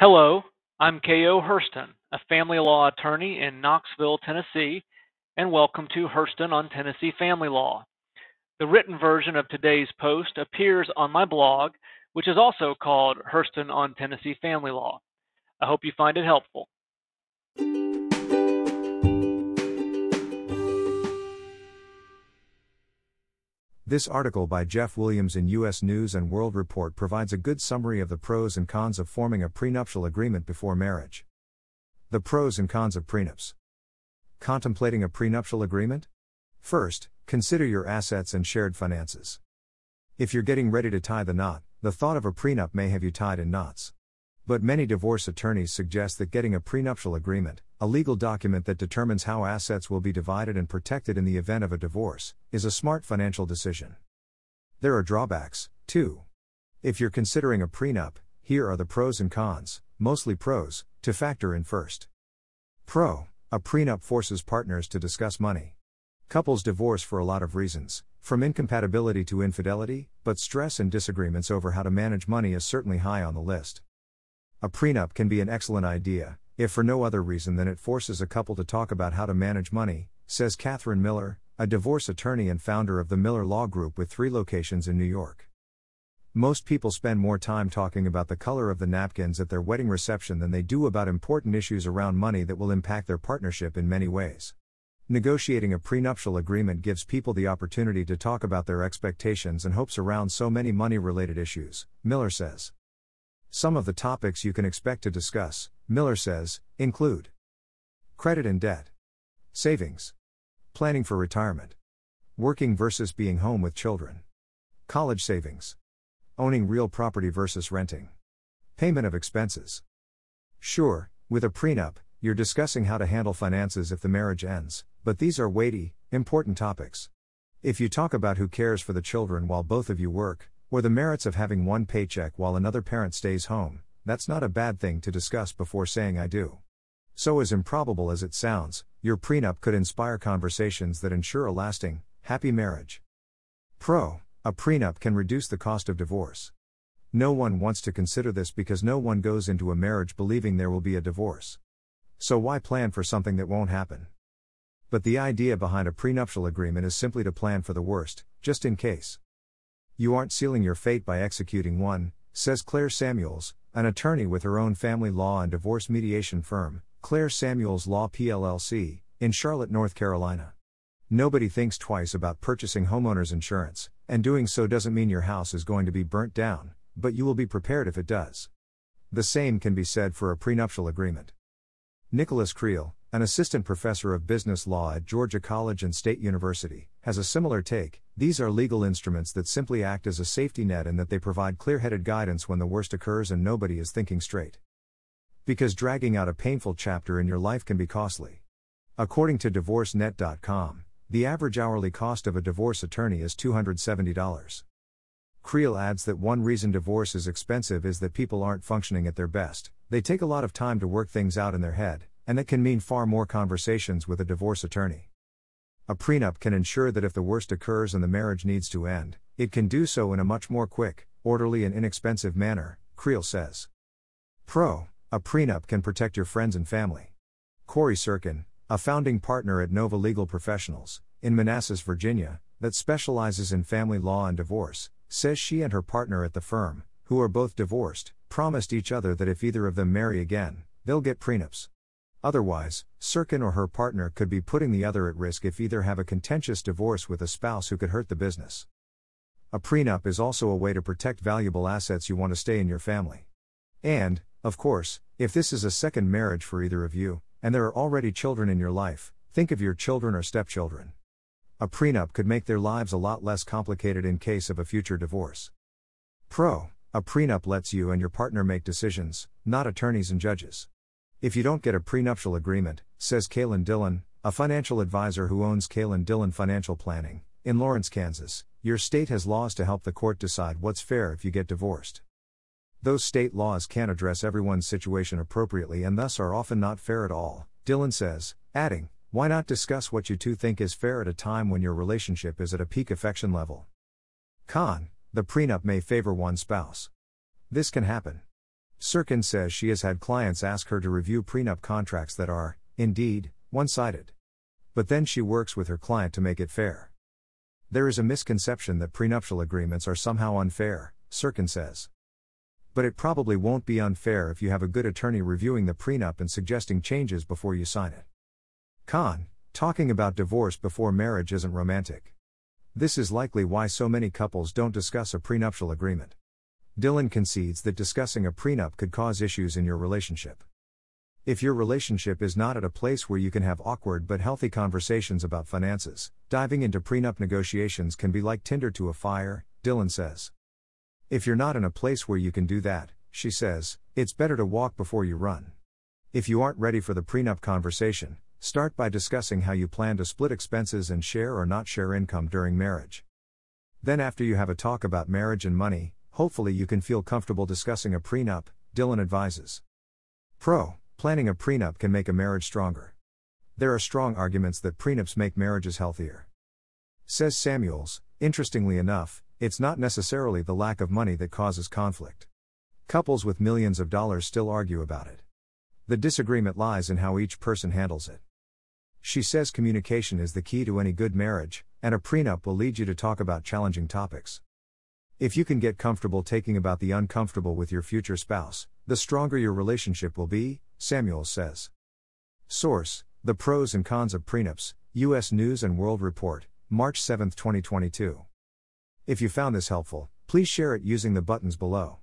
Hello, I'm K.O. Herston, a family law attorney in Knoxville, Tennessee, and welcome to Herston on Tennessee Family Law. The written version of today's post appears on my blog, which is also called Herston on Tennessee Family Law. I hope you find it helpful. This article by Geoff Williams in U.S. News and World Report provides a good summary of the pros and cons of forming a prenuptial agreement before marriage. The pros and cons of prenups. Contemplating a prenuptial agreement? First, consider your assets and shared finances. If you're getting ready to tie the knot, the thought of a prenup may have you tied in knots. But many divorce attorneys suggest that getting a prenuptial agreement, a legal document that determines how assets will be divided and protected in the event of a divorce, is a smart financial decision. There are drawbacks, too. If you're considering a prenup, here are the pros and cons, mostly pros, to factor in first. Pro A prenup forces partners to discuss money. Couples divorce for a lot of reasons, from incompatibility to infidelity, but stress and disagreements over how to manage money is certainly high on the list. A prenup can be an excellent idea, if for no other reason than it forces a couple to talk about how to manage money, says Catherine Miller, a divorce attorney and founder of the Miller Law Group with three locations in New York. Most people spend more time talking about the color of the napkins at their wedding reception than they do about important issues around money that will impact their partnership in many ways. Negotiating a prenuptial agreement gives people the opportunity to talk about their expectations and hopes around so many money related issues, Miller says. Some of the topics you can expect to discuss, Miller says, include credit and debt, savings, planning for retirement, working versus being home with children, college savings, owning real property versus renting, payment of expenses. Sure, with a prenup, you're discussing how to handle finances if the marriage ends, but these are weighty, important topics. If you talk about who cares for the children while both of you work, or the merits of having one paycheck while another parent stays home, that's not a bad thing to discuss before saying I do. So, as improbable as it sounds, your prenup could inspire conversations that ensure a lasting, happy marriage. Pro A prenup can reduce the cost of divorce. No one wants to consider this because no one goes into a marriage believing there will be a divorce. So, why plan for something that won't happen? But the idea behind a prenuptial agreement is simply to plan for the worst, just in case. You aren't sealing your fate by executing one, says Claire Samuels, an attorney with her own family law and divorce mediation firm, Claire Samuels Law PLLC, in Charlotte, North Carolina. Nobody thinks twice about purchasing homeowners insurance, and doing so doesn't mean your house is going to be burnt down, but you will be prepared if it does. The same can be said for a prenuptial agreement. Nicholas Creel, an assistant professor of business law at Georgia College and State University, has a similar take. These are legal instruments that simply act as a safety net and that they provide clear headed guidance when the worst occurs and nobody is thinking straight. Because dragging out a painful chapter in your life can be costly. According to DivorceNet.com, the average hourly cost of a divorce attorney is $270. Creel adds that one reason divorce is expensive is that people aren't functioning at their best, they take a lot of time to work things out in their head, and that can mean far more conversations with a divorce attorney. A prenup can ensure that if the worst occurs and the marriage needs to end, it can do so in a much more quick, orderly, and inexpensive manner, Creel says. Pro A prenup can protect your friends and family. Corey Serkin, a founding partner at Nova Legal Professionals, in Manassas, Virginia, that specializes in family law and divorce, says she and her partner at the firm, who are both divorced, promised each other that if either of them marry again, they'll get prenups. Otherwise, Serkin or her partner could be putting the other at risk if either have a contentious divorce with a spouse who could hurt the business. A prenup is also a way to protect valuable assets you want to stay in your family. And, of course, if this is a second marriage for either of you, and there are already children in your life, think of your children or stepchildren. A prenup could make their lives a lot less complicated in case of a future divorce. Pro A prenup lets you and your partner make decisions, not attorneys and judges. If you don't get a prenuptial agreement, says Kaylin Dillon, a financial advisor who owns Kaylin Dillon Financial Planning, in Lawrence, Kansas, your state has laws to help the court decide what's fair if you get divorced. Those state laws can't address everyone's situation appropriately and thus are often not fair at all, Dillon says, adding, Why not discuss what you two think is fair at a time when your relationship is at a peak affection level? Con, the prenup may favor one spouse. This can happen. Sirkin says she has had clients ask her to review prenup contracts that are, indeed, one sided. But then she works with her client to make it fair. There is a misconception that prenuptial agreements are somehow unfair, Sirkin says. But it probably won't be unfair if you have a good attorney reviewing the prenup and suggesting changes before you sign it. Con, talking about divorce before marriage isn't romantic. This is likely why so many couples don't discuss a prenuptial agreement. Dillon concedes that discussing a prenup could cause issues in your relationship. If your relationship is not at a place where you can have awkward but healthy conversations about finances, diving into prenup negotiations can be like tinder to a fire, Dillon says. If you're not in a place where you can do that, she says, it's better to walk before you run. If you aren't ready for the prenup conversation, start by discussing how you plan to split expenses and share or not share income during marriage. Then, after you have a talk about marriage and money, Hopefully, you can feel comfortable discussing a prenup, Dillon advises. Pro Planning a prenup can make a marriage stronger. There are strong arguments that prenups make marriages healthier. Says Samuels, interestingly enough, it's not necessarily the lack of money that causes conflict. Couples with millions of dollars still argue about it. The disagreement lies in how each person handles it. She says communication is the key to any good marriage, and a prenup will lead you to talk about challenging topics. If you can get comfortable taking about the uncomfortable with your future spouse, the stronger your relationship will be, Samuel says. Source The Pros and Cons of Prenups, U.S. News and World Report, March 7, 2022. If you found this helpful, please share it using the buttons below.